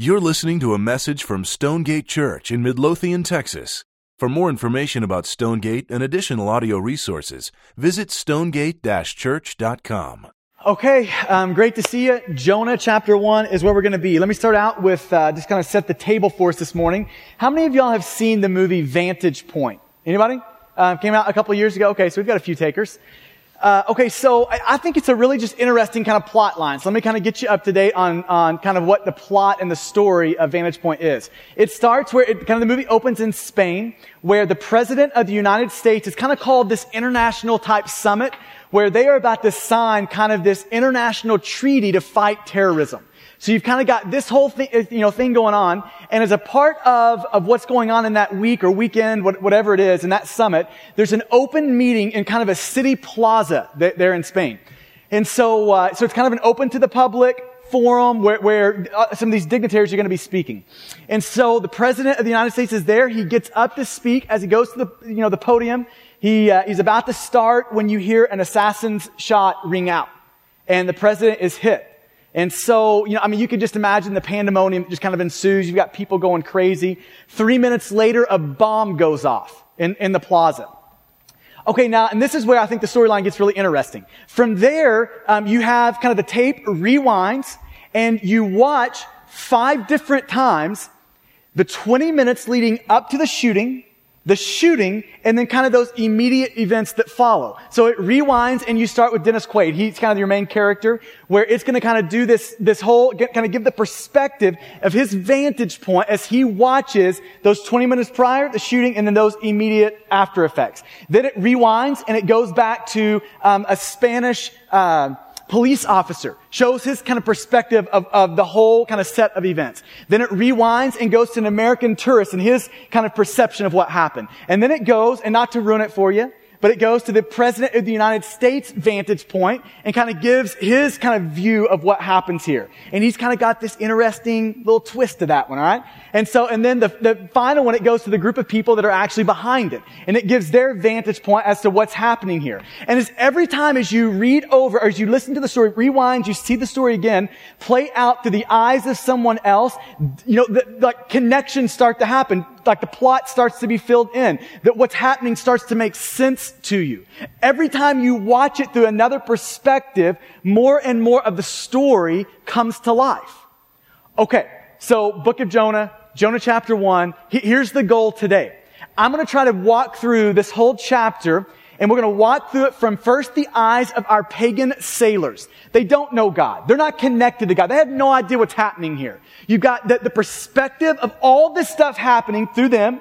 You're listening to a message from Stonegate Church in Midlothian, Texas. For more information about Stonegate and additional audio resources, visit stonegate-church.com. Okay, um, great to see you. Jonah chapter 1 is where we're going to be. Let me start out with uh, just kind of set the table for us this morning. How many of y'all have seen the movie Vantage Point? Anybody? Uh, came out a couple years ago. Okay, so we've got a few takers. Uh, okay, so I, I, think it's a really just interesting kind of plot line. So let me kind of get you up to date on, on kind of what the plot and the story of Vantage Point is. It starts where it, kind of the movie opens in Spain, where the president of the United States is kind of called this international type summit, where they are about to sign kind of this international treaty to fight terrorism. So you've kind of got this whole thing, you know, thing going on. And as a part of, of what's going on in that week or weekend, whatever it is, in that summit, there's an open meeting in kind of a city plaza there in Spain. And so, uh, so it's kind of an open to the public forum where, where uh, some of these dignitaries are going to be speaking. And so the president of the United States is there. He gets up to speak as he goes to the, you know, the podium. He, uh, he's about to start when you hear an assassin's shot ring out. And the president is hit. And so, you know, I mean, you could just imagine the pandemonium just kind of ensues. You've got people going crazy. Three minutes later, a bomb goes off in, in the plaza. Okay, now, and this is where I think the storyline gets really interesting. From there, um, you have kind of the tape rewinds, and you watch five different times the 20 minutes leading up to the shooting, the shooting, and then kind of those immediate events that follow. So it rewinds and you start with Dennis Quaid. He's kind of your main character where it's going to kind of do this, this whole, get, kind of give the perspective of his vantage point as he watches those 20 minutes prior, the shooting, and then those immediate after effects. Then it rewinds and it goes back to um, a Spanish, uh, police officer, shows his kind of perspective of, of the whole kind of set of events. Then it rewinds and goes to an American tourist and his kind of perception of what happened. And then it goes, and not to ruin it for you, but it goes to the President of the United States vantage point and kind of gives his kind of view of what happens here. And he's kind of got this interesting little twist to that one, alright? And so, and then the, the final one, it goes to the group of people that are actually behind it. And it gives their vantage point as to what's happening here. And as every time as you read over, or as you listen to the story, rewind, you see the story again, play out through the eyes of someone else, you know, the, like connections start to happen like the plot starts to be filled in, that what's happening starts to make sense to you. Every time you watch it through another perspective, more and more of the story comes to life. Okay, so Book of Jonah, Jonah chapter 1, here's the goal today. I'm going to try to walk through this whole chapter and we're going to walk through it from first the eyes of our pagan sailors. They don't know God. They're not connected to God. They have no idea what's happening here. You've got the, the perspective of all this stuff happening through them.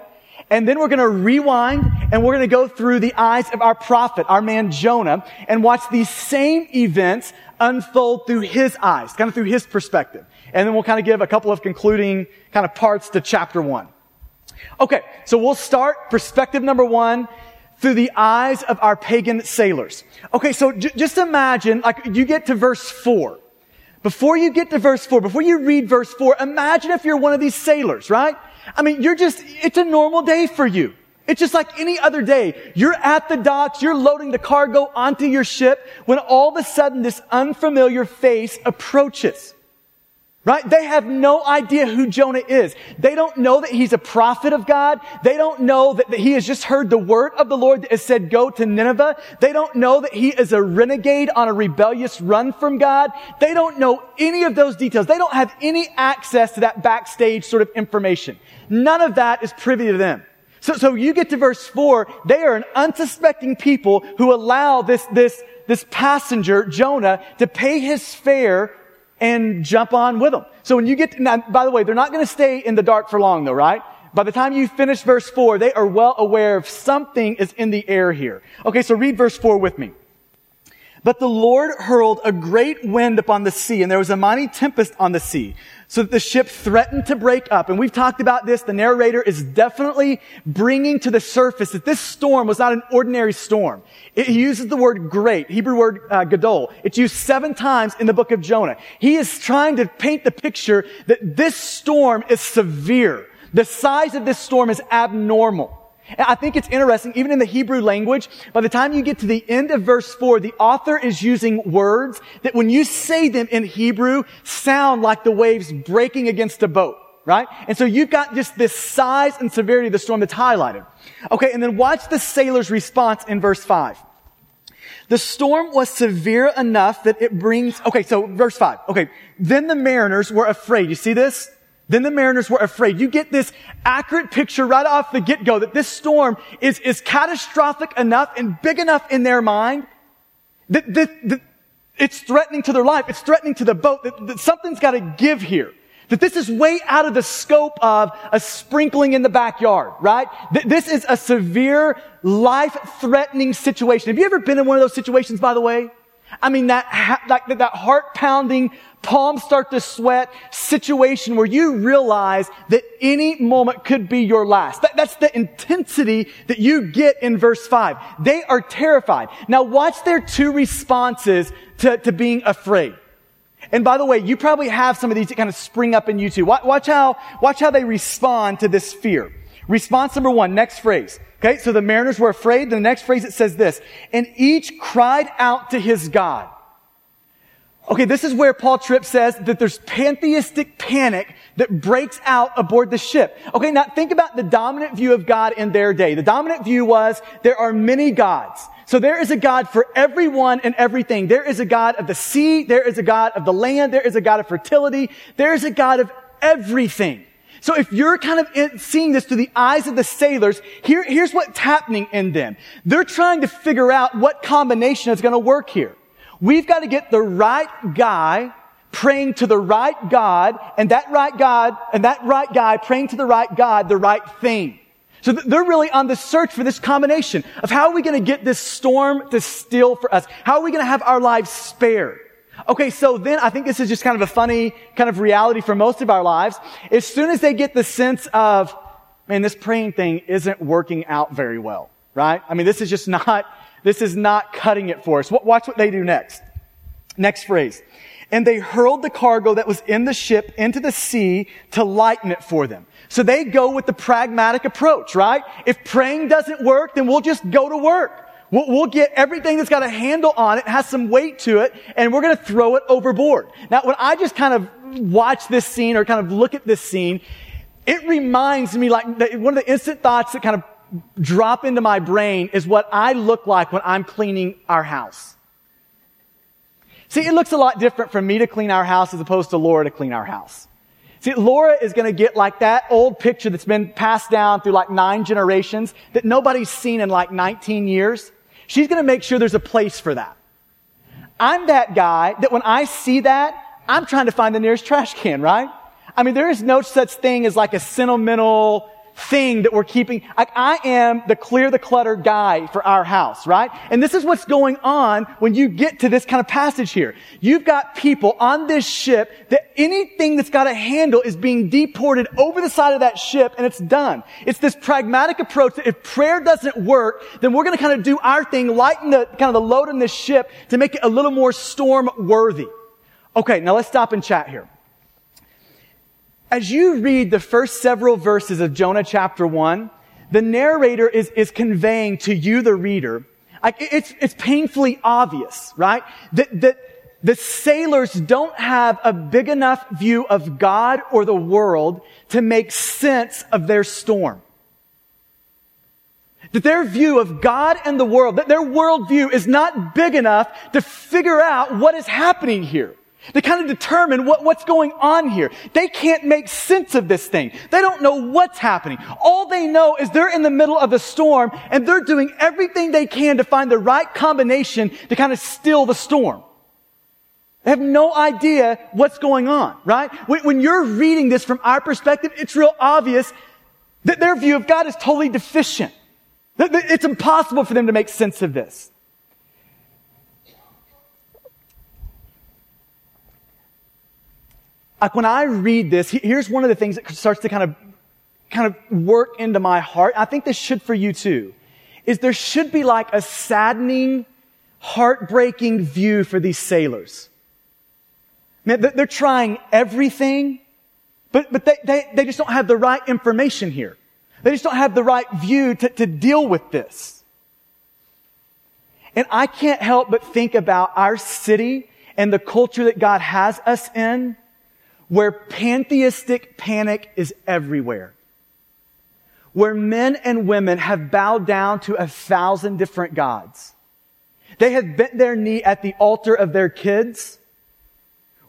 And then we're going to rewind and we're going to go through the eyes of our prophet, our man Jonah, and watch these same events unfold through his eyes, kind of through his perspective. And then we'll kind of give a couple of concluding kind of parts to chapter one. Okay, so we'll start perspective number one through the eyes of our pagan sailors. Okay, so j- just imagine, like, you get to verse four. Before you get to verse four, before you read verse four, imagine if you're one of these sailors, right? I mean, you're just, it's a normal day for you. It's just like any other day. You're at the docks, you're loading the cargo onto your ship when all of a sudden this unfamiliar face approaches. Right? They have no idea who Jonah is. They don't know that he's a prophet of God. They don't know that, that he has just heard the word of the Lord that has said, go to Nineveh. They don't know that he is a renegade on a rebellious run from God. They don't know any of those details. They don't have any access to that backstage sort of information. None of that is privy to them. So, so you get to verse four, they are an unsuspecting people who allow this, this, this passenger, Jonah, to pay his fare and jump on with them. So when you get, to, now, by the way, they're not going to stay in the dark for long though, right? By the time you finish verse four, they are well aware of something is in the air here. Okay, so read verse four with me. But the Lord hurled a great wind upon the sea, and there was a mighty tempest on the sea, so that the ship threatened to break up. And we've talked about this. The narrator is definitely bringing to the surface that this storm was not an ordinary storm. It, he uses the word great, Hebrew word uh, gadol. It's used seven times in the book of Jonah. He is trying to paint the picture that this storm is severe. The size of this storm is abnormal. I think it's interesting, even in the Hebrew language, by the time you get to the end of verse 4, the author is using words that when you say them in Hebrew, sound like the waves breaking against a boat, right? And so you've got just this size and severity of the storm that's highlighted. Okay, and then watch the sailor's response in verse 5. The storm was severe enough that it brings, okay, so verse 5. Okay, then the mariners were afraid. You see this? Then the mariners were afraid. You get this accurate picture right off the get-go that this storm is, is catastrophic enough and big enough in their mind that, that, that it's threatening to their life. It's threatening to the boat that, that something's got to give here. That this is way out of the scope of a sprinkling in the backyard, right? This is a severe, life-threatening situation. Have you ever been in one of those situations, by the way? I mean, that, like, that heart pounding, palms start to sweat situation where you realize that any moment could be your last. That, that's the intensity that you get in verse five. They are terrified. Now watch their two responses to, to being afraid. And by the way, you probably have some of these that kind of spring up in you too. Watch, watch how, watch how they respond to this fear. Response number one, next phrase. Okay, so the mariners were afraid. The next phrase it says this, and each cried out to his God. Okay, this is where Paul Tripp says that there's pantheistic panic that breaks out aboard the ship. Okay, now think about the dominant view of God in their day. The dominant view was there are many gods. So there is a God for everyone and everything. There is a God of the sea. There is a God of the land. There is a God of fertility. There is a God of everything. So if you're kind of seeing this through the eyes of the sailors, here, here's what's happening in them. They're trying to figure out what combination is going to work here. We've got to get the right guy praying to the right God, and that right God, and that right guy praying to the right God, the right thing. So they're really on the search for this combination of how are we going to get this storm to still for us? How are we going to have our lives spared? Okay, so then I think this is just kind of a funny kind of reality for most of our lives. As soon as they get the sense of, man, this praying thing isn't working out very well, right? I mean, this is just not, this is not cutting it for us. Watch what they do next. Next phrase. And they hurled the cargo that was in the ship into the sea to lighten it for them. So they go with the pragmatic approach, right? If praying doesn't work, then we'll just go to work. We'll, we'll, get everything that's got a handle on it, has some weight to it, and we're going to throw it overboard. Now, when I just kind of watch this scene or kind of look at this scene, it reminds me like one of the instant thoughts that kind of drop into my brain is what I look like when I'm cleaning our house. See, it looks a lot different for me to clean our house as opposed to Laura to clean our house. See, Laura is going to get like that old picture that's been passed down through like nine generations that nobody's seen in like 19 years. She's going to make sure there's a place for that. I'm that guy that when I see that, I'm trying to find the nearest trash can, right? I mean, there is no such thing as like a sentimental thing that we're keeping. I am the clear the clutter guy for our house, right? And this is what's going on when you get to this kind of passage here. You've got people on this ship that anything that's got a handle is being deported over the side of that ship and it's done. It's this pragmatic approach that if prayer doesn't work, then we're going to kind of do our thing, lighten the kind of the load on this ship to make it a little more storm worthy. Okay, now let's stop and chat here. As you read the first several verses of Jonah chapter one, the narrator is, is conveying to you, the reader, like it's, it's painfully obvious, right? That, that the sailors don't have a big enough view of God or the world to make sense of their storm. That their view of God and the world, that their worldview is not big enough to figure out what is happening here to kind of determine what, what's going on here. They can't make sense of this thing. They don't know what's happening. All they know is they're in the middle of the storm and they're doing everything they can to find the right combination to kind of still the storm. They have no idea what's going on, right? When, when you're reading this from our perspective, it's real obvious that their view of God is totally deficient. It's impossible for them to make sense of this. Like when I read this, here's one of the things that starts to kind of, kind of work into my heart. I think this should for you too, is there should be like a saddening, heartbreaking view for these sailors. Man, they're trying everything, but, but they, they, they just don't have the right information here. They just don't have the right view to, to deal with this. And I can't help but think about our city and the culture that God has us in where pantheistic panic is everywhere. Where men and women have bowed down to a thousand different gods. They have bent their knee at the altar of their kids.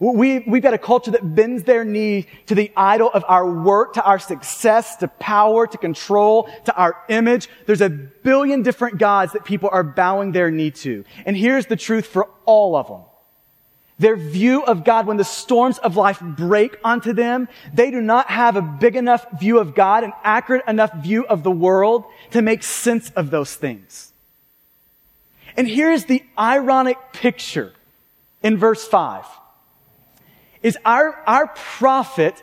We, we've got a culture that bends their knee to the idol of our work, to our success, to power, to control, to our image. There's a billion different gods that people are bowing their knee to. And here's the truth for all of them. Their view of God, when the storms of life break onto them, they do not have a big enough view of God, an accurate enough view of the world to make sense of those things. And here's the ironic picture in verse 5. Is our, our prophet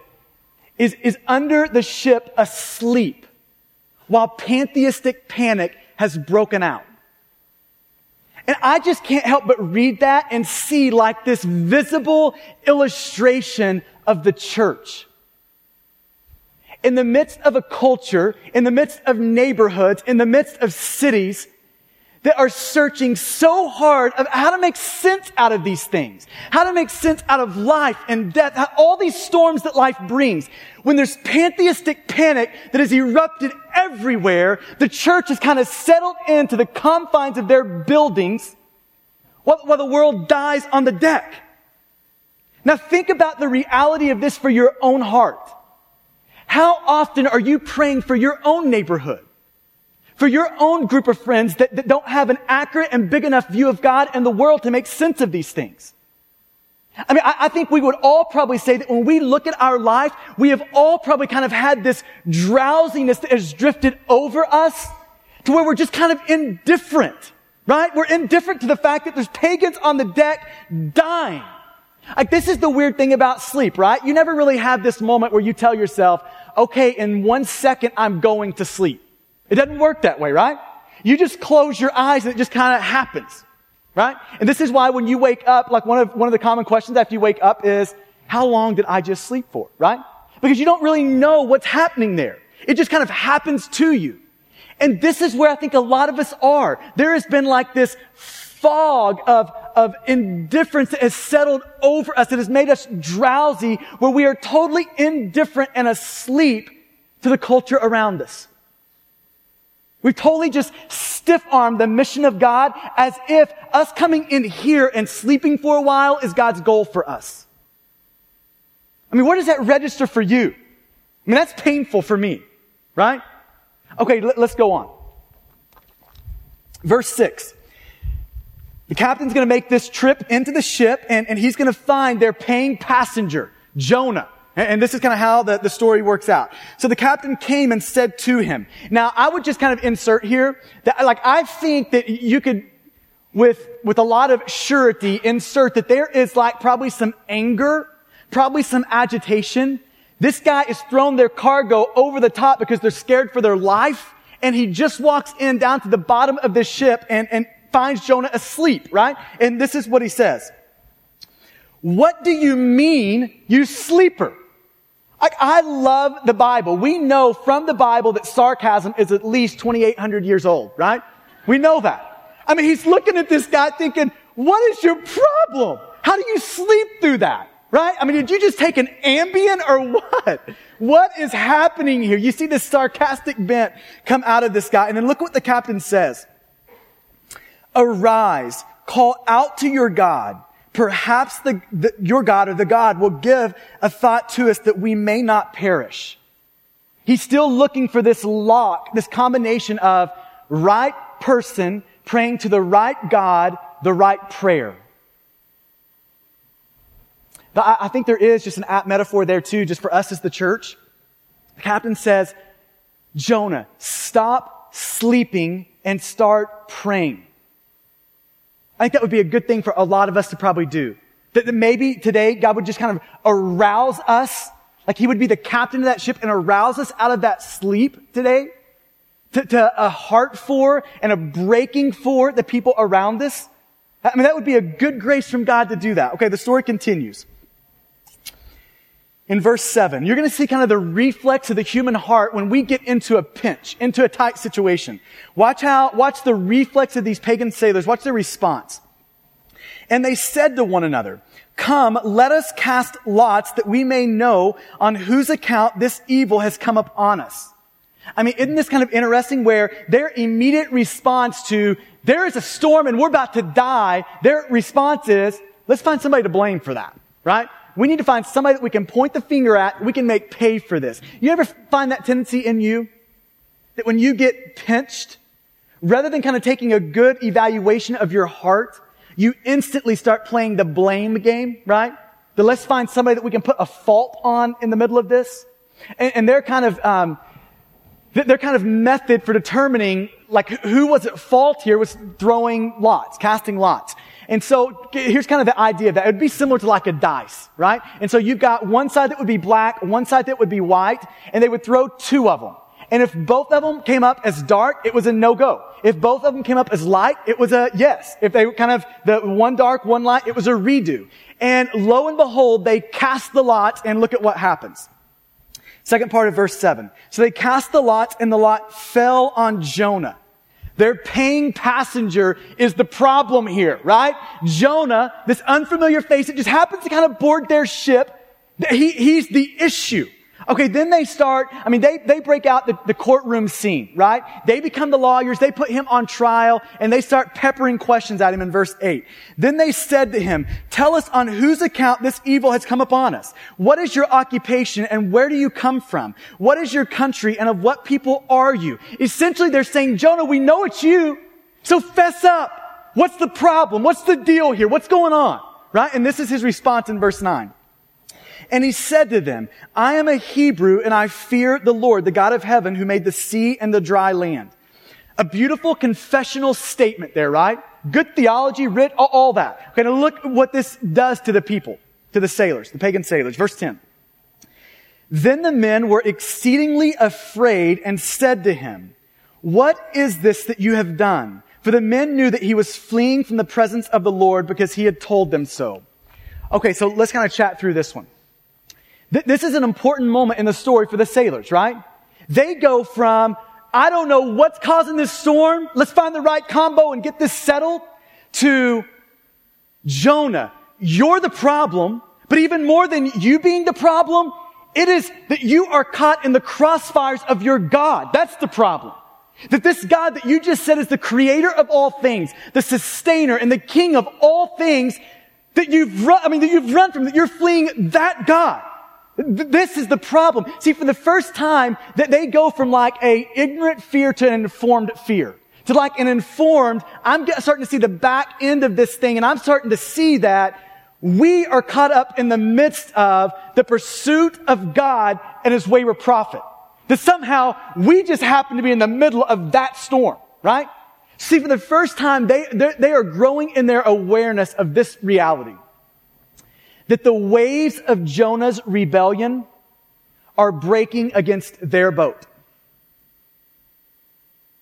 is, is under the ship asleep while pantheistic panic has broken out. And I just can't help but read that and see like this visible illustration of the church. In the midst of a culture, in the midst of neighborhoods, in the midst of cities that are searching so hard of how to make sense out of these things, how to make sense out of life and death, all these storms that life brings. When there's pantheistic panic that has erupted everywhere, the church has kind of settled into the confines of their buildings while, while the world dies on the deck. Now think about the reality of this for your own heart. How often are you praying for your own neighborhood? For your own group of friends that, that don't have an accurate and big enough view of God and the world to make sense of these things. I mean, I, I, think we would all probably say that when we look at our life, we have all probably kind of had this drowsiness that has drifted over us to where we're just kind of indifferent, right? We're indifferent to the fact that there's pagans on the deck dying. Like this is the weird thing about sleep, right? You never really have this moment where you tell yourself, okay, in one second I'm going to sleep. It doesn't work that way, right? You just close your eyes and it just kind of happens, right? And this is why when you wake up, like one of, one of the common questions after you wake up is, how long did I just sleep for, right? Because you don't really know what's happening there. It just kind of happens to you. And this is where I think a lot of us are. There has been like this fog of, of indifference that has settled over us. It has made us drowsy where we are totally indifferent and asleep to the culture around us. We totally just stiff arm the mission of God as if us coming in here and sleeping for a while is God's goal for us. I mean, where does that register for you? I mean, that's painful for me, right? Okay, let, us go on. Verse 6. The captain's gonna make this trip into the ship and, and he's gonna find their paying passenger, Jonah. And this is kind of how the, the story works out. So the captain came and said to him. Now, I would just kind of insert here that, like, I think that you could, with, with a lot of surety, insert that there is like probably some anger, probably some agitation. This guy is thrown their cargo over the top because they're scared for their life. And he just walks in down to the bottom of this ship and, and finds Jonah asleep, right? And this is what he says. What do you mean, you sleeper? Like, I love the Bible. We know from the Bible that sarcasm is at least 2,800 years old, right? We know that. I mean, he's looking at this guy thinking, what is your problem? How do you sleep through that? Right? I mean, did you just take an Ambien or what? What is happening here? You see this sarcastic bent come out of this guy. And then look what the captain says. Arise, call out to your God perhaps the, the, your God or the God will give a thought to us that we may not perish. He's still looking for this lock, this combination of right person praying to the right God, the right prayer. But I, I think there is just an apt metaphor there too, just for us as the church. The captain says, Jonah, stop sleeping and start praying. I think that would be a good thing for a lot of us to probably do. That, maybe today God would just kind of arouse us, like He would be the captain of that ship and arouse us out of that sleep today to, to a heart for and a breaking for the people around us. I mean, that would be a good grace from God to do that. Okay, the story continues. In verse 7, you're going to see kind of the reflex of the human heart when we get into a pinch, into a tight situation. Watch how, watch the reflex of these pagan sailors. Watch their response. And they said to one another, Come, let us cast lots that we may know on whose account this evil has come upon us. I mean, isn't this kind of interesting where their immediate response to, there is a storm and we're about to die, their response is, let's find somebody to blame for that, right? We need to find somebody that we can point the finger at, we can make pay for this. You ever find that tendency in you? That when you get pinched, rather than kind of taking a good evaluation of your heart, you instantly start playing the blame game, right? The let's find somebody that we can put a fault on in the middle of this. And, and they're kind of, um, their kind of method for determining like who was at fault here was throwing lots, casting lots. And so here's kind of the idea of that it would be similar to like a dice, right? And so you've got one side that would be black, one side that would be white, and they would throw two of them. And if both of them came up as dark, it was a no-go. If both of them came up as light, it was a yes. If they were kind of the one dark, one light, it was a redo. And lo and behold, they cast the lots and look at what happens. Second part of verse 7. So they cast the lots and the lot fell on Jonah. Their paying passenger is the problem here, right? Jonah, this unfamiliar face that just happens to kind of board their ship, he, he's the issue. Okay, then they start, I mean, they, they break out the, the courtroom scene, right? They become the lawyers, they put him on trial, and they start peppering questions at him in verse 8. Then they said to him, tell us on whose account this evil has come upon us. What is your occupation and where do you come from? What is your country and of what people are you? Essentially, they're saying, Jonah, we know it's you, so fess up. What's the problem? What's the deal here? What's going on? Right? And this is his response in verse 9. And he said to them, I am a Hebrew and I fear the Lord, the God of heaven who made the sea and the dry land. A beautiful confessional statement there, right? Good theology, writ, all that. Okay, now look what this does to the people, to the sailors, the pagan sailors. Verse 10. Then the men were exceedingly afraid and said to him, What is this that you have done? For the men knew that he was fleeing from the presence of the Lord because he had told them so. Okay, so let's kind of chat through this one. Th- this is an important moment in the story for the sailors, right? They go from, I don't know what's causing this storm. Let's find the right combo and get this settled to Jonah. You're the problem, but even more than you being the problem, it is that you are caught in the crossfires of your God. That's the problem. That this God that you just said is the creator of all things, the sustainer and the king of all things, that you've run, I mean, that you've run from, that you're fleeing that God. This is the problem. See, for the first time that they go from like a ignorant fear to an informed fear. To like an informed, I'm starting to see the back end of this thing and I'm starting to see that we are caught up in the midst of the pursuit of God and his wayward prophet. That somehow we just happen to be in the middle of that storm, right? See, for the first time, they, they are growing in their awareness of this reality that the waves of Jonah's rebellion are breaking against their boat.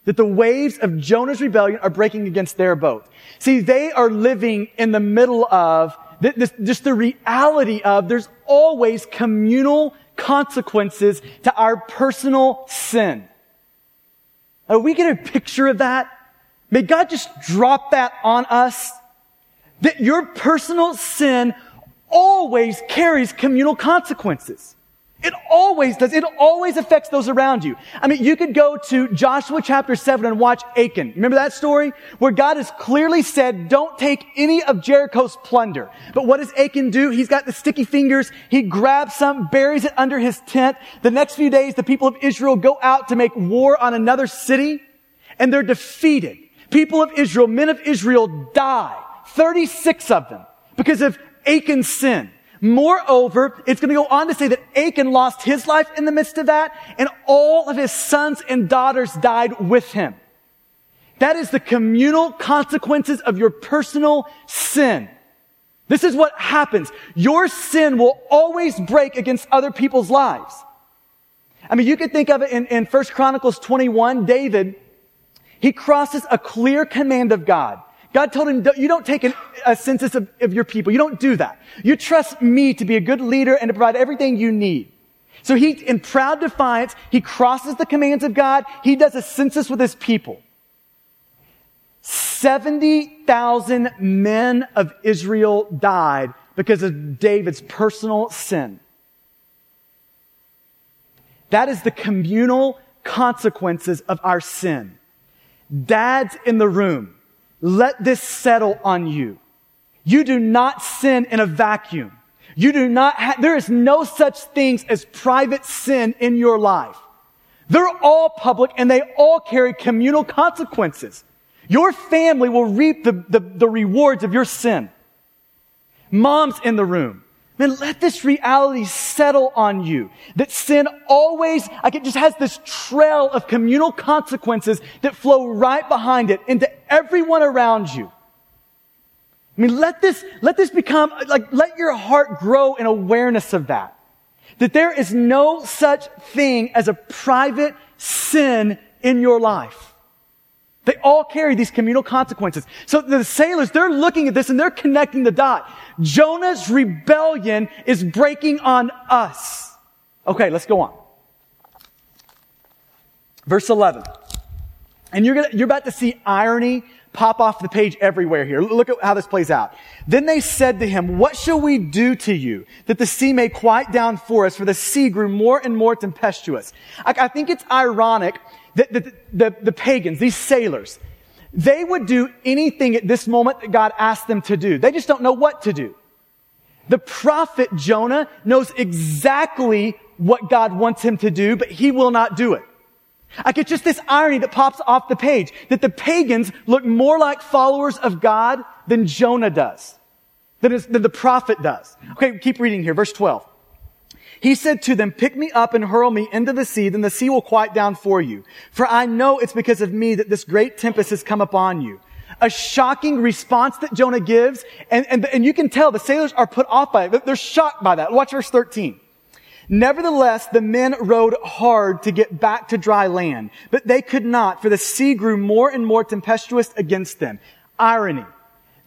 That the waves of Jonah's rebellion are breaking against their boat. See, they are living in the middle of this, just the reality of there's always communal consequences to our personal sin. Are we get a picture of that? May God just drop that on us. That your personal sin always carries communal consequences. It always does. It always affects those around you. I mean, you could go to Joshua chapter 7 and watch Achan. Remember that story? Where God has clearly said, don't take any of Jericho's plunder. But what does Achan do? He's got the sticky fingers. He grabs some, buries it under his tent. The next few days, the people of Israel go out to make war on another city and they're defeated. People of Israel, men of Israel die. 36 of them because of Achan's sin. Moreover, it's going to go on to say that Achan lost his life in the midst of that, and all of his sons and daughters died with him. That is the communal consequences of your personal sin. This is what happens. Your sin will always break against other people's lives. I mean, you could think of it in, in 1 Chronicles 21, David, he crosses a clear command of God. God told him, you don't take an, a census of, of your people. You don't do that. You trust me to be a good leader and to provide everything you need. So he, in proud defiance, he crosses the commands of God. He does a census with his people. 70,000 men of Israel died because of David's personal sin. That is the communal consequences of our sin. Dads in the room, let this settle on you. You do not sin in a vacuum. You do not have, there is no such things as private sin in your life. They're all public and they all carry communal consequences. Your family will reap the, the, the rewards of your sin. Moms in the room. Man, let this reality settle on you. That sin always, like it just has this trail of communal consequences that flow right behind it into everyone around you. I mean, let this, let this become, like, let your heart grow in awareness of that. That there is no such thing as a private sin in your life. They all carry these communal consequences. So the sailors, they're looking at this and they're connecting the dot. Jonah's rebellion is breaking on us. Okay, let's go on. Verse 11. And you're gonna, you're about to see irony pop off the page everywhere here. Look at how this plays out. Then they said to him, what shall we do to you that the sea may quiet down for us? For the sea grew more and more tempestuous. I, I think it's ironic that the, the, the pagans, these sailors, they would do anything at this moment that God asked them to do. They just don't know what to do. The prophet Jonah knows exactly what God wants him to do, but he will not do it. Like get just this irony that pops off the page that the pagans look more like followers of God than Jonah does, than, than the prophet does. Okay, keep reading here. Verse 12. He said to them, pick me up and hurl me into the sea, then the sea will quiet down for you. For I know it's because of me that this great tempest has come upon you. A shocking response that Jonah gives, and, and, and you can tell the sailors are put off by it. They're shocked by that. Watch verse 13. Nevertheless, the men rowed hard to get back to dry land, but they could not, for the sea grew more and more tempestuous against them. Irony.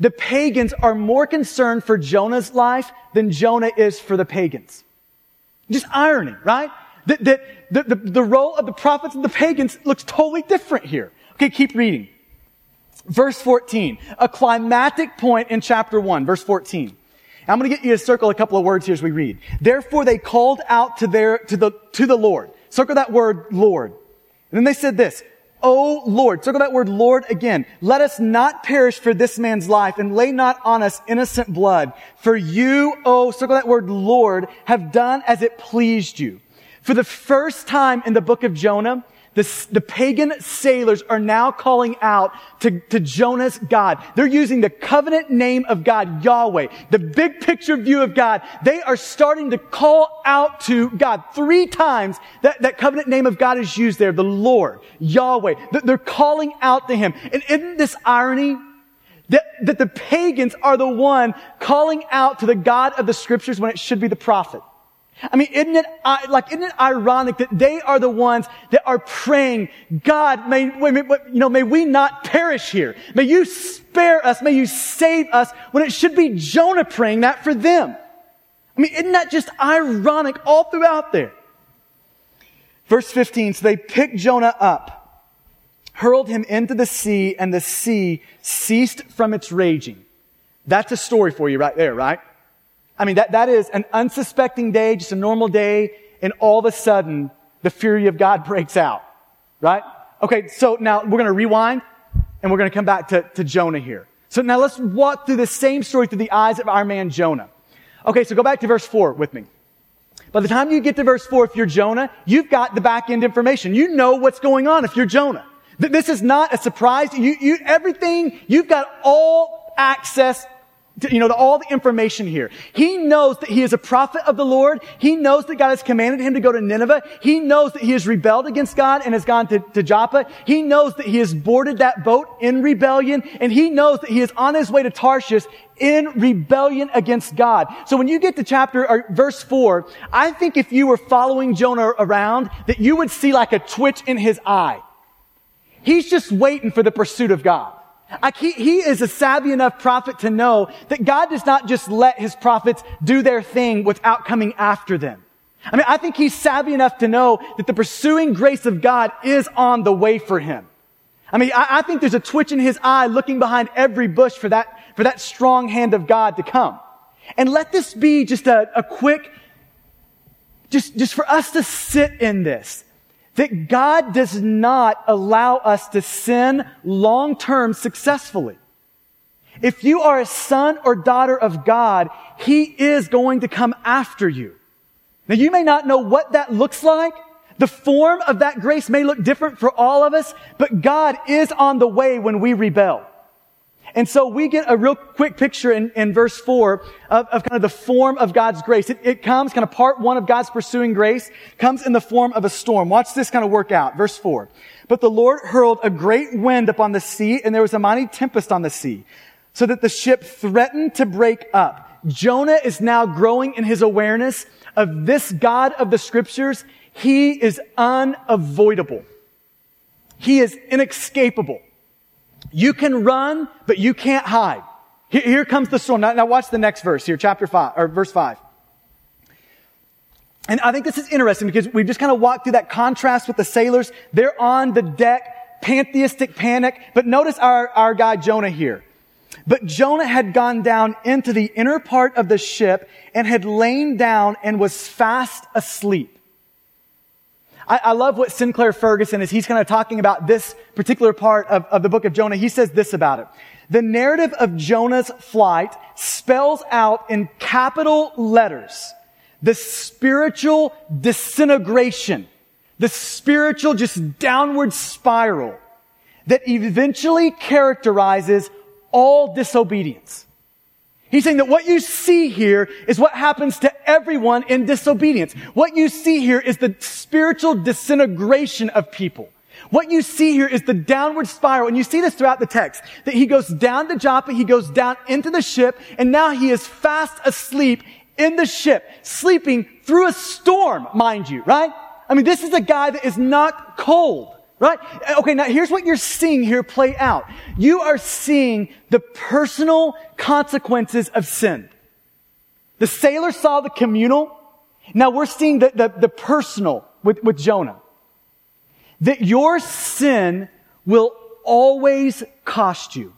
The pagans are more concerned for Jonah's life than Jonah is for the pagans. Just irony, right? That, that the, the, the role of the prophets and the pagans looks totally different here. Okay, keep reading. Verse 14, a climatic point in chapter 1, verse 14. I'm going to get you to circle a couple of words here as we read. Therefore they called out to their, to the, to the Lord. Circle that word, Lord. And then they said this, O Lord, circle that word Lord again. Let us not perish for this man's life and lay not on us innocent blood. For you, O, circle that word Lord, have done as it pleased you. For the first time in the book of Jonah, the, the pagan sailors are now calling out to, to Jonah's God. They're using the covenant name of God, Yahweh, the big picture view of God. They are starting to call out to God. Three times that, that covenant name of God is used there, the Lord, Yahweh. They're calling out to Him. And isn't this irony? That, that the pagans are the one calling out to the God of the scriptures when it should be the prophet. I mean, isn't it, uh, like, isn't it ironic that they are the ones that are praying, God, may, may, you know, may we not perish here. May you spare us. May you save us when it should be Jonah praying that for them. I mean, isn't that just ironic all throughout there? Verse 15, so they picked Jonah up, hurled him into the sea, and the sea ceased from its raging. That's a story for you right there, right? I mean, that, that is an unsuspecting day, just a normal day, and all of a sudden, the fury of God breaks out. Right? Okay, so now we're gonna rewind, and we're gonna come back to, to Jonah here. So now let's walk through the same story through the eyes of our man Jonah. Okay, so go back to verse 4 with me. By the time you get to verse 4, if you're Jonah, you've got the back end information. You know what's going on if you're Jonah. This is not a surprise. You, you, everything, you've got all access you know, all the information here. He knows that he is a prophet of the Lord. He knows that God has commanded him to go to Nineveh. He knows that he has rebelled against God and has gone to, to Joppa. He knows that he has boarded that boat in rebellion. And he knows that he is on his way to Tarshish in rebellion against God. So when you get to chapter or verse four, I think if you were following Jonah around, that you would see like a twitch in his eye. He's just waiting for the pursuit of God. Like he, he is a savvy enough prophet to know that God does not just let his prophets do their thing without coming after them. I mean, I think he's savvy enough to know that the pursuing grace of God is on the way for him. I mean, I, I think there's a twitch in his eye looking behind every bush for that, for that strong hand of God to come. And let this be just a, a quick, just, just for us to sit in this that God does not allow us to sin long term successfully. If you are a son or daughter of God, He is going to come after you. Now you may not know what that looks like. The form of that grace may look different for all of us, but God is on the way when we rebel. And so we get a real quick picture in, in verse four of, of, kind of the form of God's grace. It, it comes kind of part one of God's pursuing grace comes in the form of a storm. Watch this kind of work out. Verse four. But the Lord hurled a great wind upon the sea and there was a mighty tempest on the sea so that the ship threatened to break up. Jonah is now growing in his awareness of this God of the scriptures. He is unavoidable. He is inescapable. You can run, but you can't hide. Here, here comes the storm. Now, now watch the next verse here, chapter five, or verse five. And I think this is interesting because we've just kind of walked through that contrast with the sailors. They're on the deck, pantheistic panic. But notice our, our guy Jonah here. But Jonah had gone down into the inner part of the ship and had lain down and was fast asleep. I, I love what Sinclair Ferguson is. He's kind of talking about this particular part of, of the book of Jonah. He says this about it. The narrative of Jonah's flight spells out in capital letters the spiritual disintegration, the spiritual just downward spiral that eventually characterizes all disobedience. He's saying that what you see here is what happens to everyone in disobedience. What you see here is the spiritual disintegration of people. What you see here is the downward spiral, and you see this throughout the text, that he goes down to Joppa, he goes down into the ship, and now he is fast asleep in the ship, sleeping through a storm, mind you, right? I mean, this is a guy that is not cold. Right? Okay, now here's what you're seeing here play out. You are seeing the personal consequences of sin. The sailor saw the communal. Now we're seeing the, the, the personal with, with Jonah. That your sin will always cost you.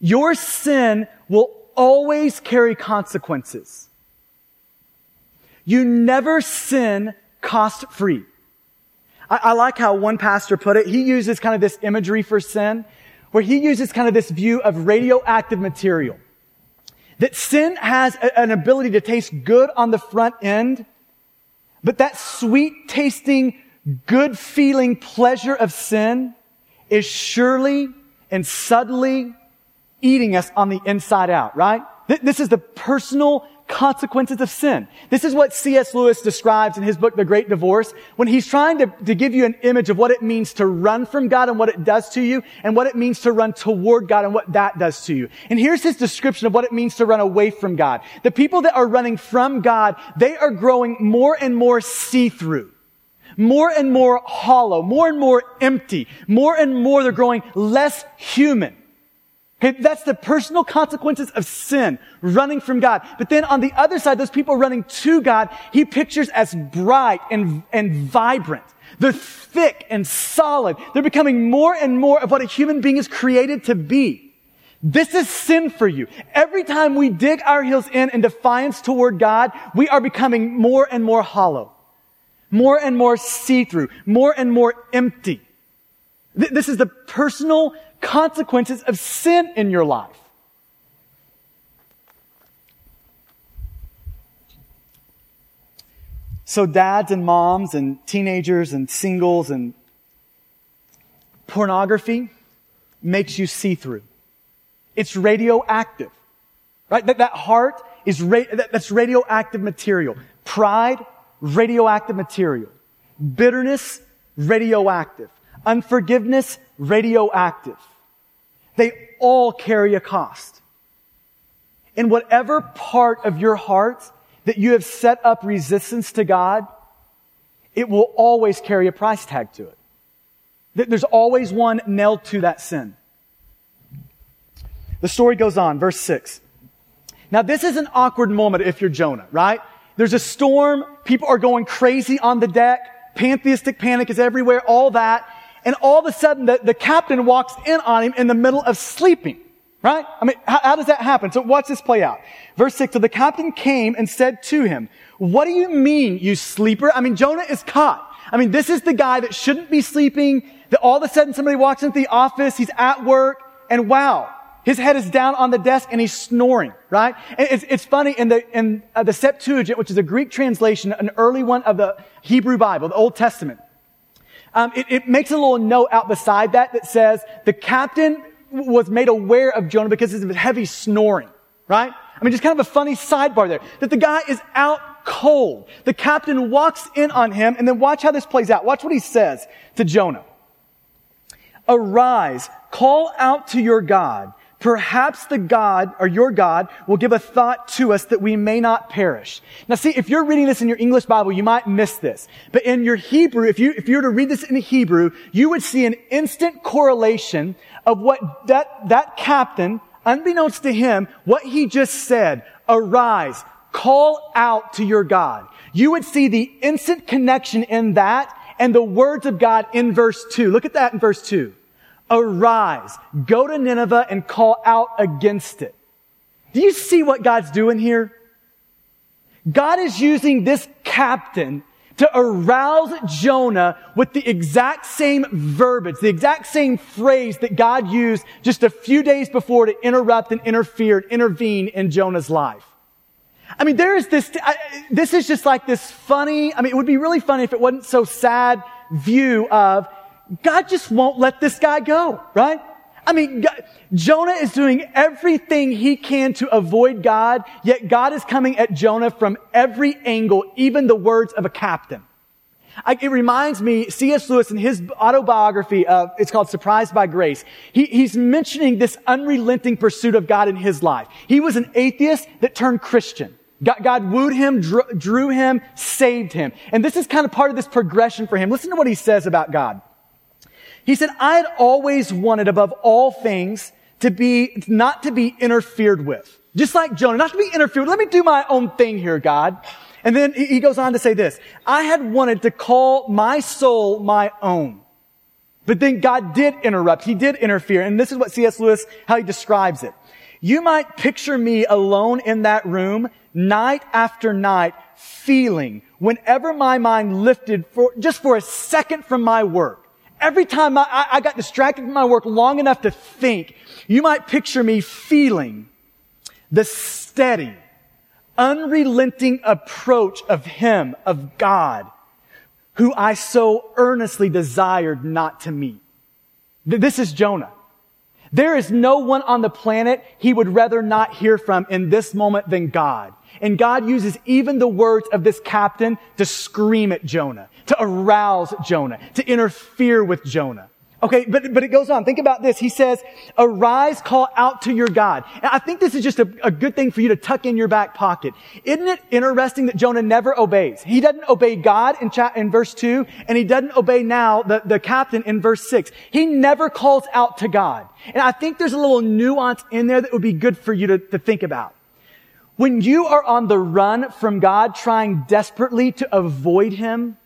Your sin will always carry consequences. You never sin cost free. I, I like how one pastor put it. He uses kind of this imagery for sin, where he uses kind of this view of radioactive material. That sin has a, an ability to taste good on the front end, but that sweet tasting, good feeling pleasure of sin is surely and subtly eating us on the inside out, right? This is the personal consequences of sin. This is what C.S. Lewis describes in his book, The Great Divorce, when he's trying to, to give you an image of what it means to run from God and what it does to you, and what it means to run toward God and what that does to you. And here's his description of what it means to run away from God. The people that are running from God, they are growing more and more see-through more and more hollow, more and more empty, more and more they're growing less human. That's the personal consequences of sin, running from God. But then on the other side, those people running to God, he pictures as bright and, and vibrant. They're thick and solid. They're becoming more and more of what a human being is created to be. This is sin for you. Every time we dig our heels in in defiance toward God, we are becoming more and more hollow, more and more see-through, more and more empty. This is the personal consequences of sin in your life. So, dads and moms and teenagers and singles and pornography makes you see through. It's radioactive, right? That, that heart is, ra- that, that's radioactive material. Pride, radioactive material. Bitterness, radioactive. Unforgiveness, radioactive. They all carry a cost. In whatever part of your heart that you have set up resistance to God, it will always carry a price tag to it. There's always one nailed to that sin. The story goes on, verse 6. Now, this is an awkward moment if you're Jonah, right? There's a storm, people are going crazy on the deck, pantheistic panic is everywhere, all that. And all of a sudden, the, the captain walks in on him in the middle of sleeping. Right? I mean, how, how, does that happen? So watch this play out. Verse six. So the captain came and said to him, what do you mean, you sleeper? I mean, Jonah is caught. I mean, this is the guy that shouldn't be sleeping, that all of a sudden somebody walks into the office, he's at work, and wow, his head is down on the desk and he's snoring, right? And it's, it's funny in the, in uh, the Septuagint, which is a Greek translation, an early one of the Hebrew Bible, the Old Testament. Um, it, it makes a little note out beside that that says the captain was made aware of Jonah because of his heavy snoring, right? I mean, just kind of a funny sidebar there. That the guy is out cold. The captain walks in on him, and then watch how this plays out. Watch what he says to Jonah. Arise, call out to your God. Perhaps the God, or your God, will give a thought to us that we may not perish. Now see, if you're reading this in your English Bible, you might miss this. But in your Hebrew, if you, if you were to read this in Hebrew, you would see an instant correlation of what that, that captain, unbeknownst to him, what he just said, arise, call out to your God. You would see the instant connection in that and the words of God in verse 2. Look at that in verse 2. Arise, go to Nineveh and call out against it. Do you see what God's doing here? God is using this captain to arouse Jonah with the exact same verbiage, the exact same phrase that God used just a few days before to interrupt and interfere, and intervene in Jonah's life. I mean, there is this, I, this is just like this funny, I mean, it would be really funny if it wasn't so sad view of God just won't let this guy go, right? I mean, God, Jonah is doing everything he can to avoid God, yet God is coming at Jonah from every angle, even the words of a captain. I, it reminds me, C.S. Lewis in his autobiography, of, it's called Surprised by Grace. He, he's mentioning this unrelenting pursuit of God in his life. He was an atheist that turned Christian. God, God wooed him, drew, drew him, saved him. And this is kind of part of this progression for him. Listen to what he says about God. He said, I had always wanted above all things to be, not to be interfered with. Just like Jonah, not to be interfered with. Let me do my own thing here, God. And then he goes on to say this, I had wanted to call my soul my own. But then God did interrupt. He did interfere. And this is what C.S. Lewis, how he describes it. You might picture me alone in that room, night after night, feeling whenever my mind lifted for, just for a second from my work Every time I, I got distracted from my work long enough to think, you might picture me feeling the steady, unrelenting approach of Him, of God, who I so earnestly desired not to meet. This is Jonah. There is no one on the planet he would rather not hear from in this moment than God. And God uses even the words of this captain to scream at Jonah to arouse Jonah, to interfere with Jonah. Okay, but, but it goes on. Think about this. He says, arise, call out to your God. And I think this is just a, a good thing for you to tuck in your back pocket. Isn't it interesting that Jonah never obeys? He doesn't obey God in, in verse 2, and he doesn't obey now the, the captain in verse 6. He never calls out to God. And I think there's a little nuance in there that would be good for you to, to think about. When you are on the run from God, trying desperately to avoid Him,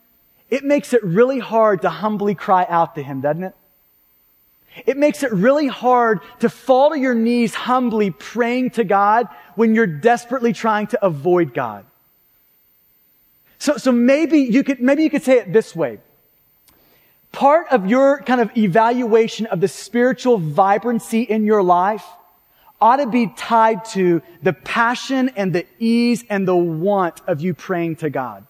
it makes it really hard to humbly cry out to Him, doesn't it? It makes it really hard to fall to your knees humbly praying to God when you're desperately trying to avoid God. So, so maybe you could, maybe you could say it this way. Part of your kind of evaluation of the spiritual vibrancy in your life ought to be tied to the passion and the ease and the want of you praying to God.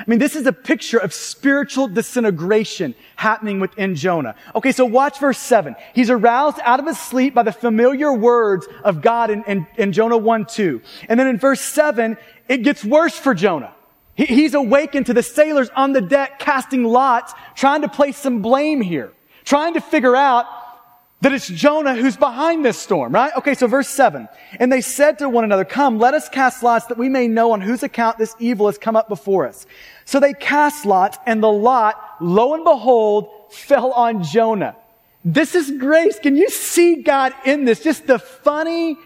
I mean, this is a picture of spiritual disintegration happening within Jonah. Okay, so watch verse 7. He's aroused out of his sleep by the familiar words of God in, in, in Jonah 1 2. And then in verse 7, it gets worse for Jonah. He, he's awakened to the sailors on the deck casting lots, trying to place some blame here, trying to figure out that it's Jonah who's behind this storm, right? Okay, so verse 7. And they said to one another, Come, let us cast lots that we may know on whose account this evil has come up before us. So they cast lots, and the lot, lo and behold, fell on Jonah. This is grace. Can you see God in this? Just the funny,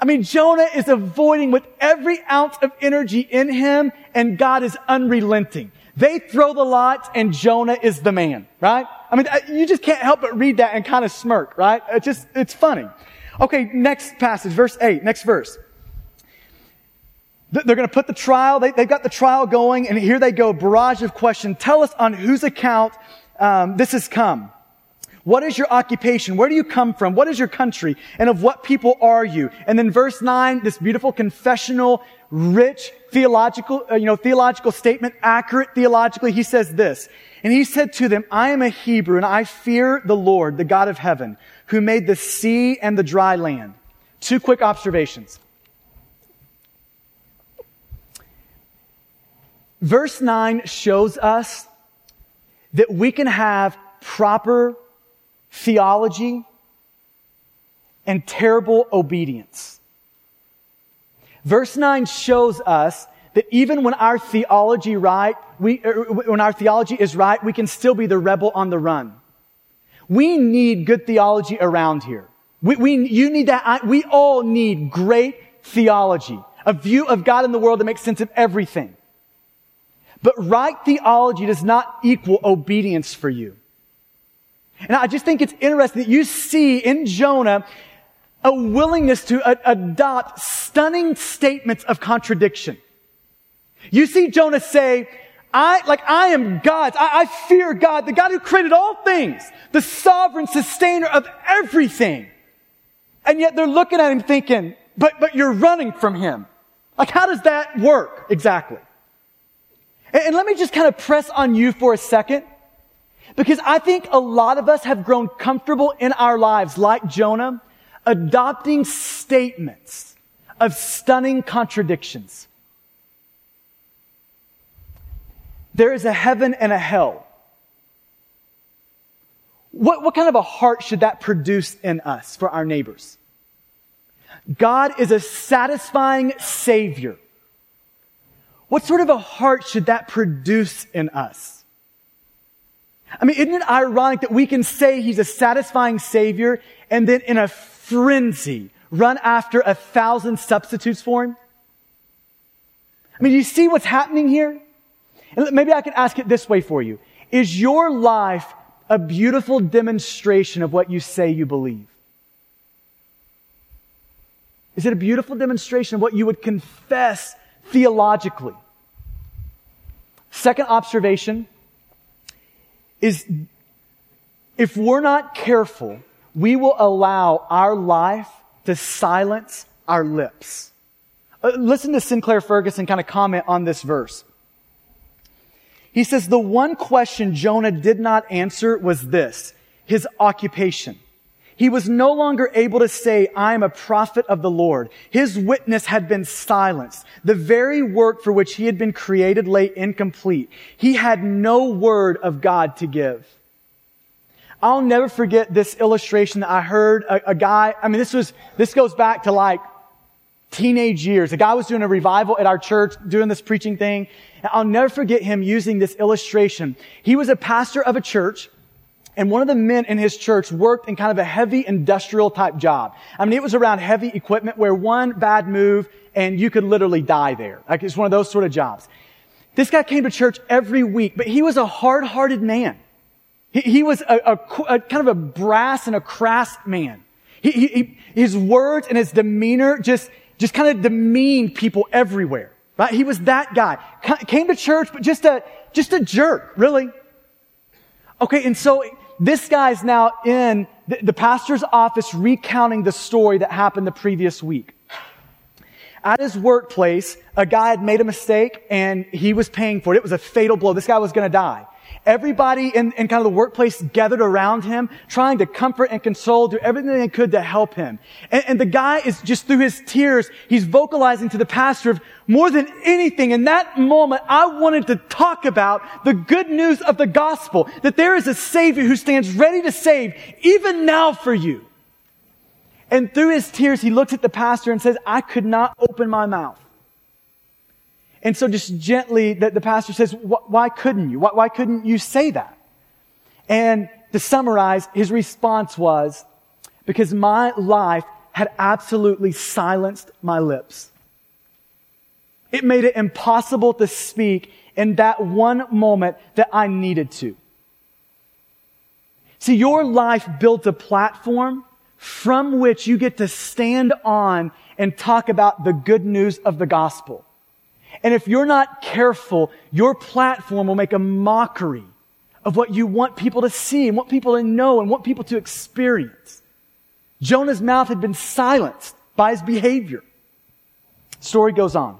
I mean, Jonah is avoiding with every ounce of energy in him and God is unrelenting. They throw the lot, and Jonah is the man, right? I mean, you just can't help but read that and kind of smirk, right? It's just, it's funny. Okay, next passage, verse 8, next verse. They're going to put the trial, they, have got the trial going, and here they go, barrage of questions. Tell us on whose account um, this has come. What is your occupation? Where do you come from? What is your country? And of what people are you? And then verse 9, this beautiful confessional, rich theological, uh, you know, theological statement, accurate theologically. He says this, and he said to them, I am a Hebrew and I fear the Lord, the God of heaven, who made the sea and the dry land. Two quick observations. Verse 9 shows us that we can have proper theology and terrible obedience. Verse 9 shows us that even when our theology right, we, er, when our theology is right, we can still be the rebel on the run. We need good theology around here. We, we, you need that. We all need great theology, a view of God in the world that makes sense of everything. But right theology does not equal obedience for you. And I just think it's interesting that you see in Jonah a willingness to a- adopt stunning statements of contradiction. You see Jonah say, I, like, I am God. I, I fear God, the God who created all things, the sovereign sustainer of everything. And yet they're looking at him thinking, but, but you're running from him. Like, how does that work exactly? And, and let me just kind of press on you for a second. Because I think a lot of us have grown comfortable in our lives, like Jonah, adopting statements of stunning contradictions. There is a heaven and a hell. What, what kind of a heart should that produce in us for our neighbors? God is a satisfying Savior. What sort of a heart should that produce in us? I mean, isn't it ironic that we can say He's a satisfying Savior and then in a frenzy run after a thousand substitutes for Him? I mean, you see what's happening here? And maybe I can ask it this way for you. Is your life a beautiful demonstration of what you say you believe? Is it a beautiful demonstration of what you would confess theologically? Second observation is if we're not careful, we will allow our life to silence our lips. Uh, listen to Sinclair Ferguson kind of comment on this verse. He says the one question Jonah did not answer was this, his occupation. He was no longer able to say, I am a prophet of the Lord. His witness had been silenced. The very work for which he had been created lay incomplete. He had no word of God to give. I'll never forget this illustration that I heard a, a guy, I mean, this was, this goes back to like teenage years. A guy was doing a revival at our church, doing this preaching thing. And I'll never forget him using this illustration. He was a pastor of a church, and one of the men in his church worked in kind of a heavy industrial type job. I mean, it was around heavy equipment where one bad move and you could literally die there. Like it's one of those sort of jobs. This guy came to church every week, but he was a hard-hearted man. He, he was a, a, a, kind of a brass and a crass man. He, he, his words and his demeanor just, just kind of demeaned people everywhere. Right? He was that guy. Came to church, but just a, just a jerk, really. Okay, and so this guy's now in the, the pastor's office recounting the story that happened the previous week. At his workplace, a guy had made a mistake and he was paying for it. It was a fatal blow. This guy was going to die. Everybody in, in kind of the workplace gathered around him, trying to comfort and console, do everything they could to help him. And, and the guy is just through his tears, he's vocalizing to the pastor of more than anything. In that moment, I wanted to talk about the good news of the gospel, that there is a savior who stands ready to save even now for you. And through his tears, he looks at the pastor and says, I could not open my mouth. And so just gently, the, the pastor says, why couldn't you? Why, why couldn't you say that? And to summarize, his response was, because my life had absolutely silenced my lips. It made it impossible to speak in that one moment that I needed to. See, your life built a platform from which you get to stand on and talk about the good news of the gospel. And if you're not careful, your platform will make a mockery of what you want people to see and want people to know and want people to experience. Jonah's mouth had been silenced by his behavior. Story goes on.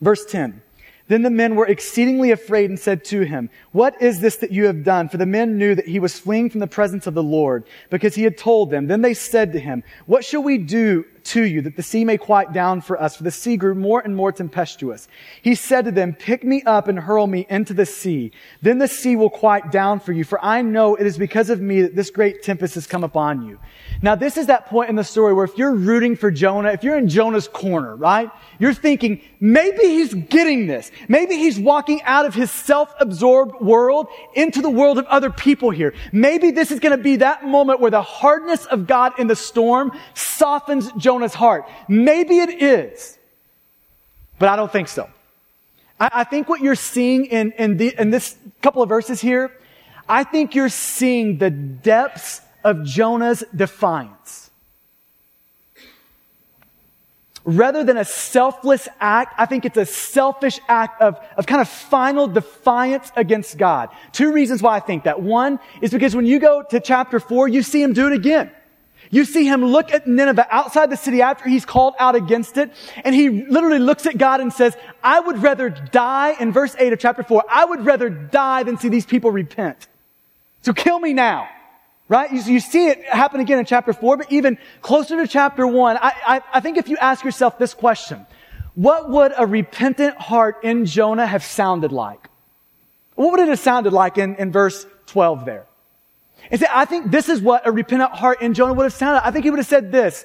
Verse 10. Then the men were exceedingly afraid and said to him, What is this that you have done? For the men knew that he was fleeing from the presence of the Lord, because he had told them. Then they said to him, What shall we do to you that the sea may quiet down for us? For the sea grew more and more tempestuous. He said to them, Pick me up and hurl me into the sea. Then the sea will quiet down for you, for I know it is because of me that this great tempest has come upon you. Now, this is that point in the story where if you're rooting for Jonah, if you're in Jonah's corner, right? You're thinking, maybe he's getting this. Maybe he's walking out of his self-absorbed world into the world of other people here. Maybe this is going to be that moment where the hardness of God in the storm softens Jonah's heart. Maybe it is. But I don't think so. I, I think what you're seeing in, in, the, in this couple of verses here, I think you're seeing the depths of Jonah's defiance. Rather than a selfless act, I think it's a selfish act of, of kind of final defiance against God. Two reasons why I think that. One is because when you go to chapter four, you see him do it again. You see him look at Nineveh outside the city after he's called out against it, and he literally looks at God and says, I would rather die, in verse 8 of chapter 4, I would rather die than see these people repent. So kill me now. Right? You, you, see it happen again in chapter four, but even closer to chapter one, I, I, I think if you ask yourself this question, what would a repentant heart in Jonah have sounded like? What would it have sounded like in, in verse 12 there? And say, I think this is what a repentant heart in Jonah would have sounded. I think he would have said this.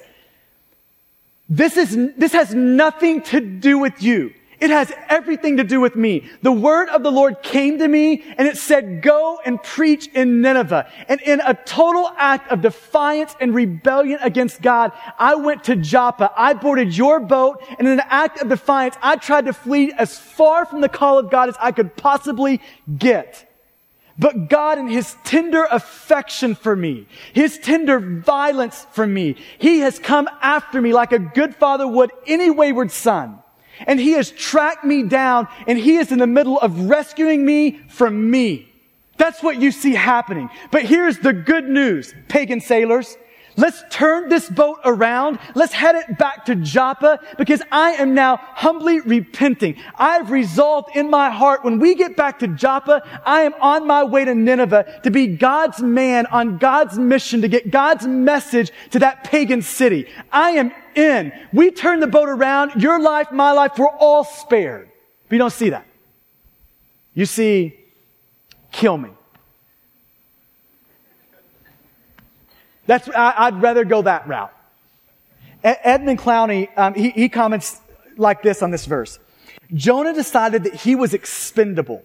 This is, this has nothing to do with you. It has everything to do with me. The word of the Lord came to me and it said, go and preach in Nineveh. And in a total act of defiance and rebellion against God, I went to Joppa. I boarded your boat and in an act of defiance, I tried to flee as far from the call of God as I could possibly get. But God in His tender affection for me, His tender violence for me, He has come after me like a good father would any wayward son. And he has tracked me down and he is in the middle of rescuing me from me. That's what you see happening. But here's the good news, pagan sailors. Let's turn this boat around. Let's head it back to Joppa because I am now humbly repenting. I've resolved in my heart when we get back to Joppa, I am on my way to Nineveh to be God's man on God's mission to get God's message to that pagan city. I am in. We turn the boat around. Your life, my life, we're all spared. But you don't see that. You see, kill me. That's, I, would rather go that route. Edmund Clowney, um, he, he comments like this on this verse. Jonah decided that he was expendable.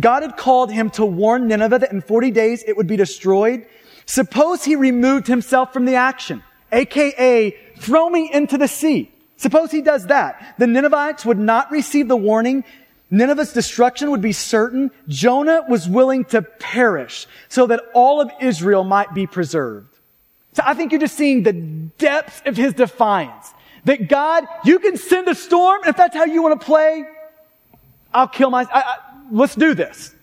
God had called him to warn Nineveh that in 40 days it would be destroyed. Suppose he removed himself from the action, aka throw me into the sea. Suppose he does that. The Ninevites would not receive the warning. Nineveh's destruction would be certain. Jonah was willing to perish so that all of Israel might be preserved. So I think you're just seeing the depths of his defiance. That God, you can send a storm, and if that's how you want to play, I'll kill my, I, I, let's do this.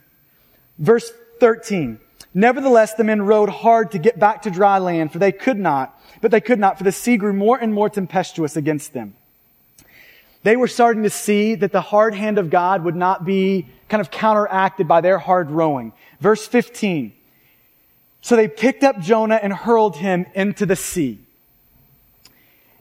Verse 13. Nevertheless, the men rowed hard to get back to dry land, for they could not, but they could not, for the sea grew more and more tempestuous against them. They were starting to see that the hard hand of God would not be kind of counteracted by their hard rowing. Verse 15. So they picked up Jonah and hurled him into the sea.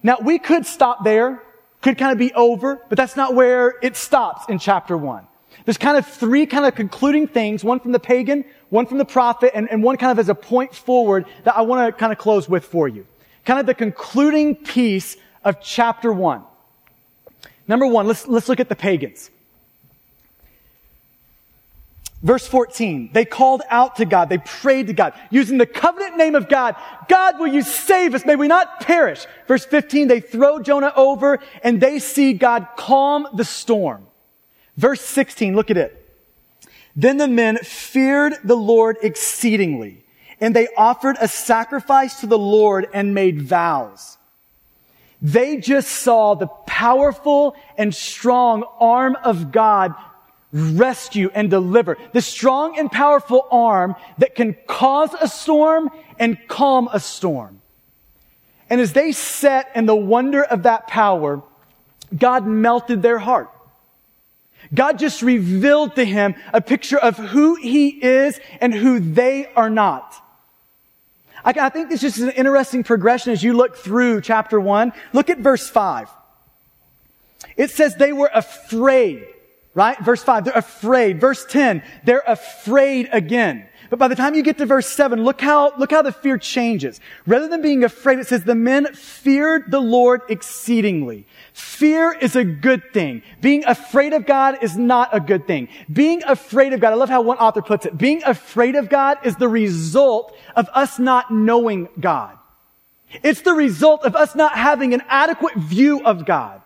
Now we could stop there, could kind of be over, but that's not where it stops in chapter one. There's kind of three kind of concluding things, one from the pagan, one from the prophet, and, and one kind of as a point forward that I want to kind of close with for you. Kind of the concluding piece of chapter one. Number one, let's, let's look at the pagans. Verse 14, they called out to God. They prayed to God using the covenant name of God. God, will you save us? May we not perish. Verse 15, they throw Jonah over and they see God calm the storm. Verse 16, look at it. Then the men feared the Lord exceedingly and they offered a sacrifice to the Lord and made vows. They just saw the powerful and strong arm of God rescue and deliver. The strong and powerful arm that can cause a storm and calm a storm. And as they sat in the wonder of that power, God melted their heart. God just revealed to him a picture of who he is and who they are not. I, think this is an interesting progression as you look through chapter one. Look at verse five. It says they were afraid right? Verse 5, they're afraid. Verse 10, they're afraid again. But by the time you get to verse 7, look how, look how the fear changes. Rather than being afraid, it says the men feared the Lord exceedingly. Fear is a good thing. Being afraid of God is not a good thing. Being afraid of God, I love how one author puts it. Being afraid of God is the result of us not knowing God. It's the result of us not having an adequate view of God.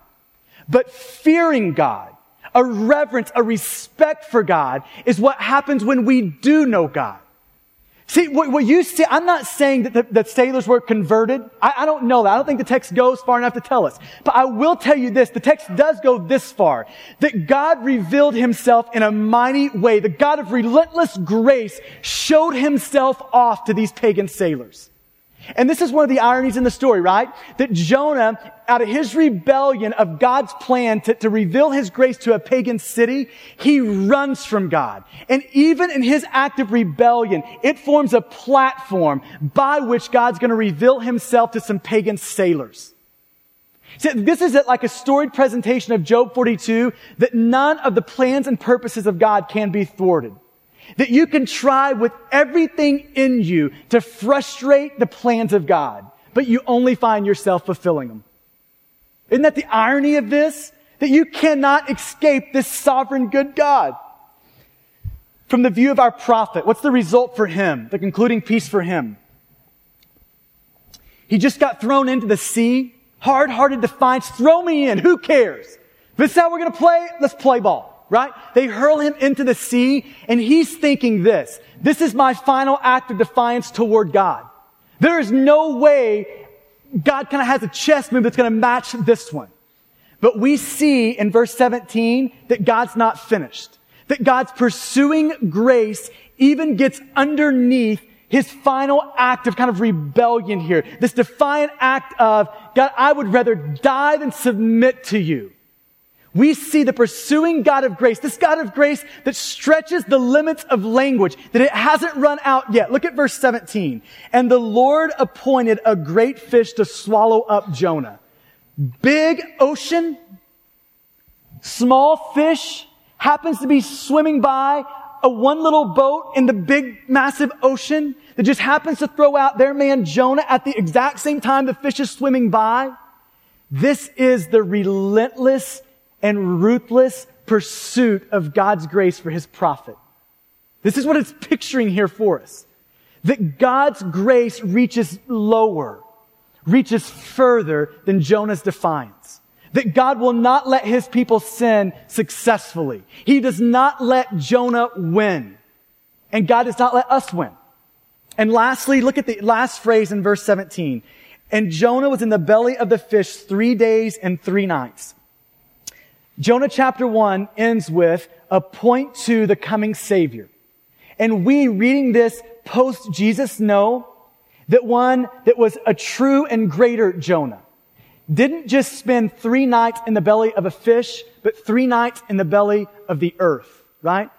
But fearing God a reverence, a respect for God is what happens when we do know God. See, what, what you see, I'm not saying that the, that sailors were converted. I, I don't know that. I don't think the text goes far enough to tell us. But I will tell you this, the text does go this far, that God revealed himself in a mighty way. The God of relentless grace showed himself off to these pagan sailors. And this is one of the ironies in the story, right? That Jonah, out of his rebellion of God's plan to, to, reveal his grace to a pagan city, he runs from God. And even in his act of rebellion, it forms a platform by which God's going to reveal himself to some pagan sailors. See, this is like a storied presentation of Job 42 that none of the plans and purposes of God can be thwarted. That you can try with everything in you to frustrate the plans of God, but you only find yourself fulfilling them. Isn't that the irony of this? That you cannot escape this sovereign good God. From the view of our prophet, what's the result for him? The concluding piece for him. He just got thrown into the sea, hard-hearted defiance, throw me in, who cares? If this is how we're gonna play, let's play ball right? They hurl him into the sea and he's thinking this, this is my final act of defiance toward God. There is no way God kind of has a chess move that's going to match this one. But we see in verse 17 that God's not finished. That God's pursuing grace even gets underneath his final act of kind of rebellion here. This defiant act of, God, I would rather die than submit to you. We see the pursuing God of grace, this God of grace that stretches the limits of language, that it hasn't run out yet. Look at verse 17. And the Lord appointed a great fish to swallow up Jonah. Big ocean, small fish happens to be swimming by a one little boat in the big massive ocean that just happens to throw out their man Jonah at the exact same time the fish is swimming by. This is the relentless and ruthless pursuit of God's grace for his prophet. This is what it's picturing here for us. That God's grace reaches lower, reaches further than Jonah's defiance. That God will not let his people sin successfully. He does not let Jonah win. And God does not let us win. And lastly, look at the last phrase in verse 17. And Jonah was in the belly of the fish three days and three nights. Jonah chapter 1 ends with a point to the coming Savior. And we, reading this post Jesus, know that one that was a true and greater Jonah didn't just spend three nights in the belly of a fish, but three nights in the belly of the earth, right?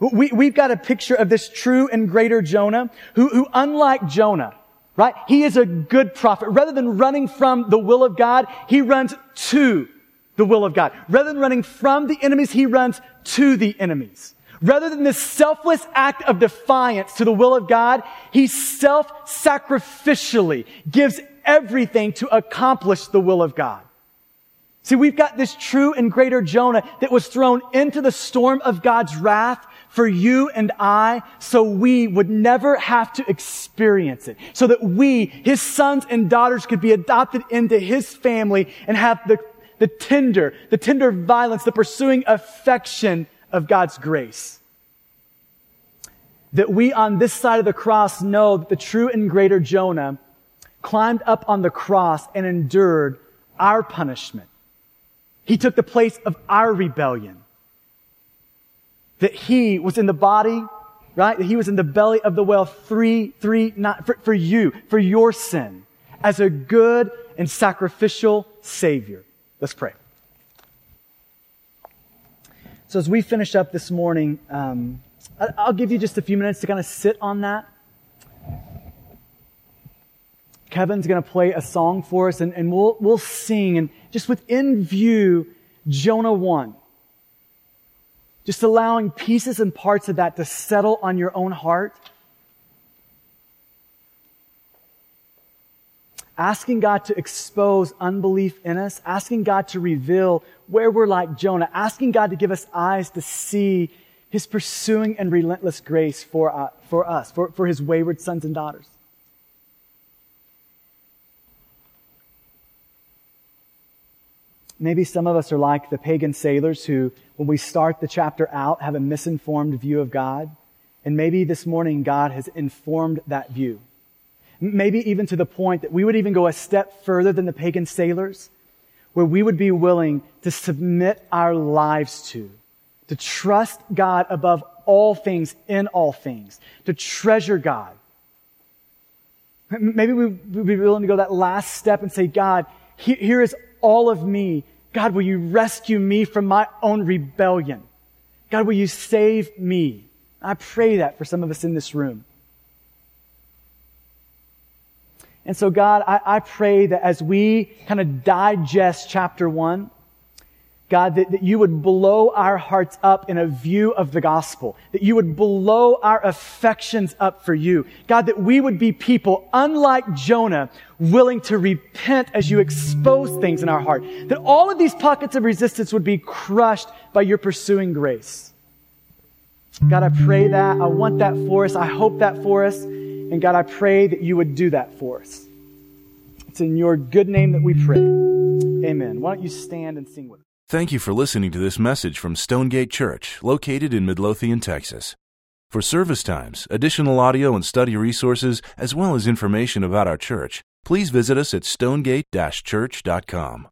We, we've got a picture of this true and greater Jonah who, who unlike Jonah, right? He is a good prophet. Rather than running from the will of God, he runs to the will of God. Rather than running from the enemies, he runs to the enemies. Rather than this selfless act of defiance to the will of God, he self-sacrificially gives everything to accomplish the will of God. See, we've got this true and greater Jonah that was thrown into the storm of God's wrath for you and I so we would never have to experience it. So that we, his sons and daughters could be adopted into his family and have the, the tender, the tender violence, the pursuing affection of God's grace. That we on this side of the cross know that the true and greater Jonah climbed up on the cross and endured our punishment. He took the place of our rebellion. That he was in the body, right? That he was in the belly of the whale three, three, not, for, for you, for your sin, as a good and sacrificial Savior. Let's pray. So as we finish up this morning, um, I'll give you just a few minutes to kind of sit on that. Kevin's going to play a song for us and, and we'll, we'll sing and just within view, Jonah 1. Just allowing pieces and parts of that to settle on your own heart. Asking God to expose unbelief in us, asking God to reveal where we're like Jonah, asking God to give us eyes to see his pursuing and relentless grace for, uh, for us, for, for his wayward sons and daughters. Maybe some of us are like the pagan sailors who, when we start the chapter out, have a misinformed view of God. And maybe this morning God has informed that view. Maybe even to the point that we would even go a step further than the pagan sailors, where we would be willing to submit our lives to, to trust God above all things in all things, to treasure God. Maybe we would be willing to go that last step and say, God, here is all of me. God, will you rescue me from my own rebellion? God, will you save me? I pray that for some of us in this room. And so, God, I, I pray that as we kind of digest chapter one, God, that, that you would blow our hearts up in a view of the gospel, that you would blow our affections up for you. God, that we would be people, unlike Jonah, willing to repent as you expose things in our heart. That all of these pockets of resistance would be crushed by your pursuing grace. God, I pray that. I want that for us. I hope that for us. And God, I pray that you would do that for us. It's in your good name that we pray. Amen. Why don't you stand and sing with us? Thank you for listening to this message from Stonegate Church, located in Midlothian, Texas. For service times, additional audio and study resources, as well as information about our church, please visit us at stonegate-church.com.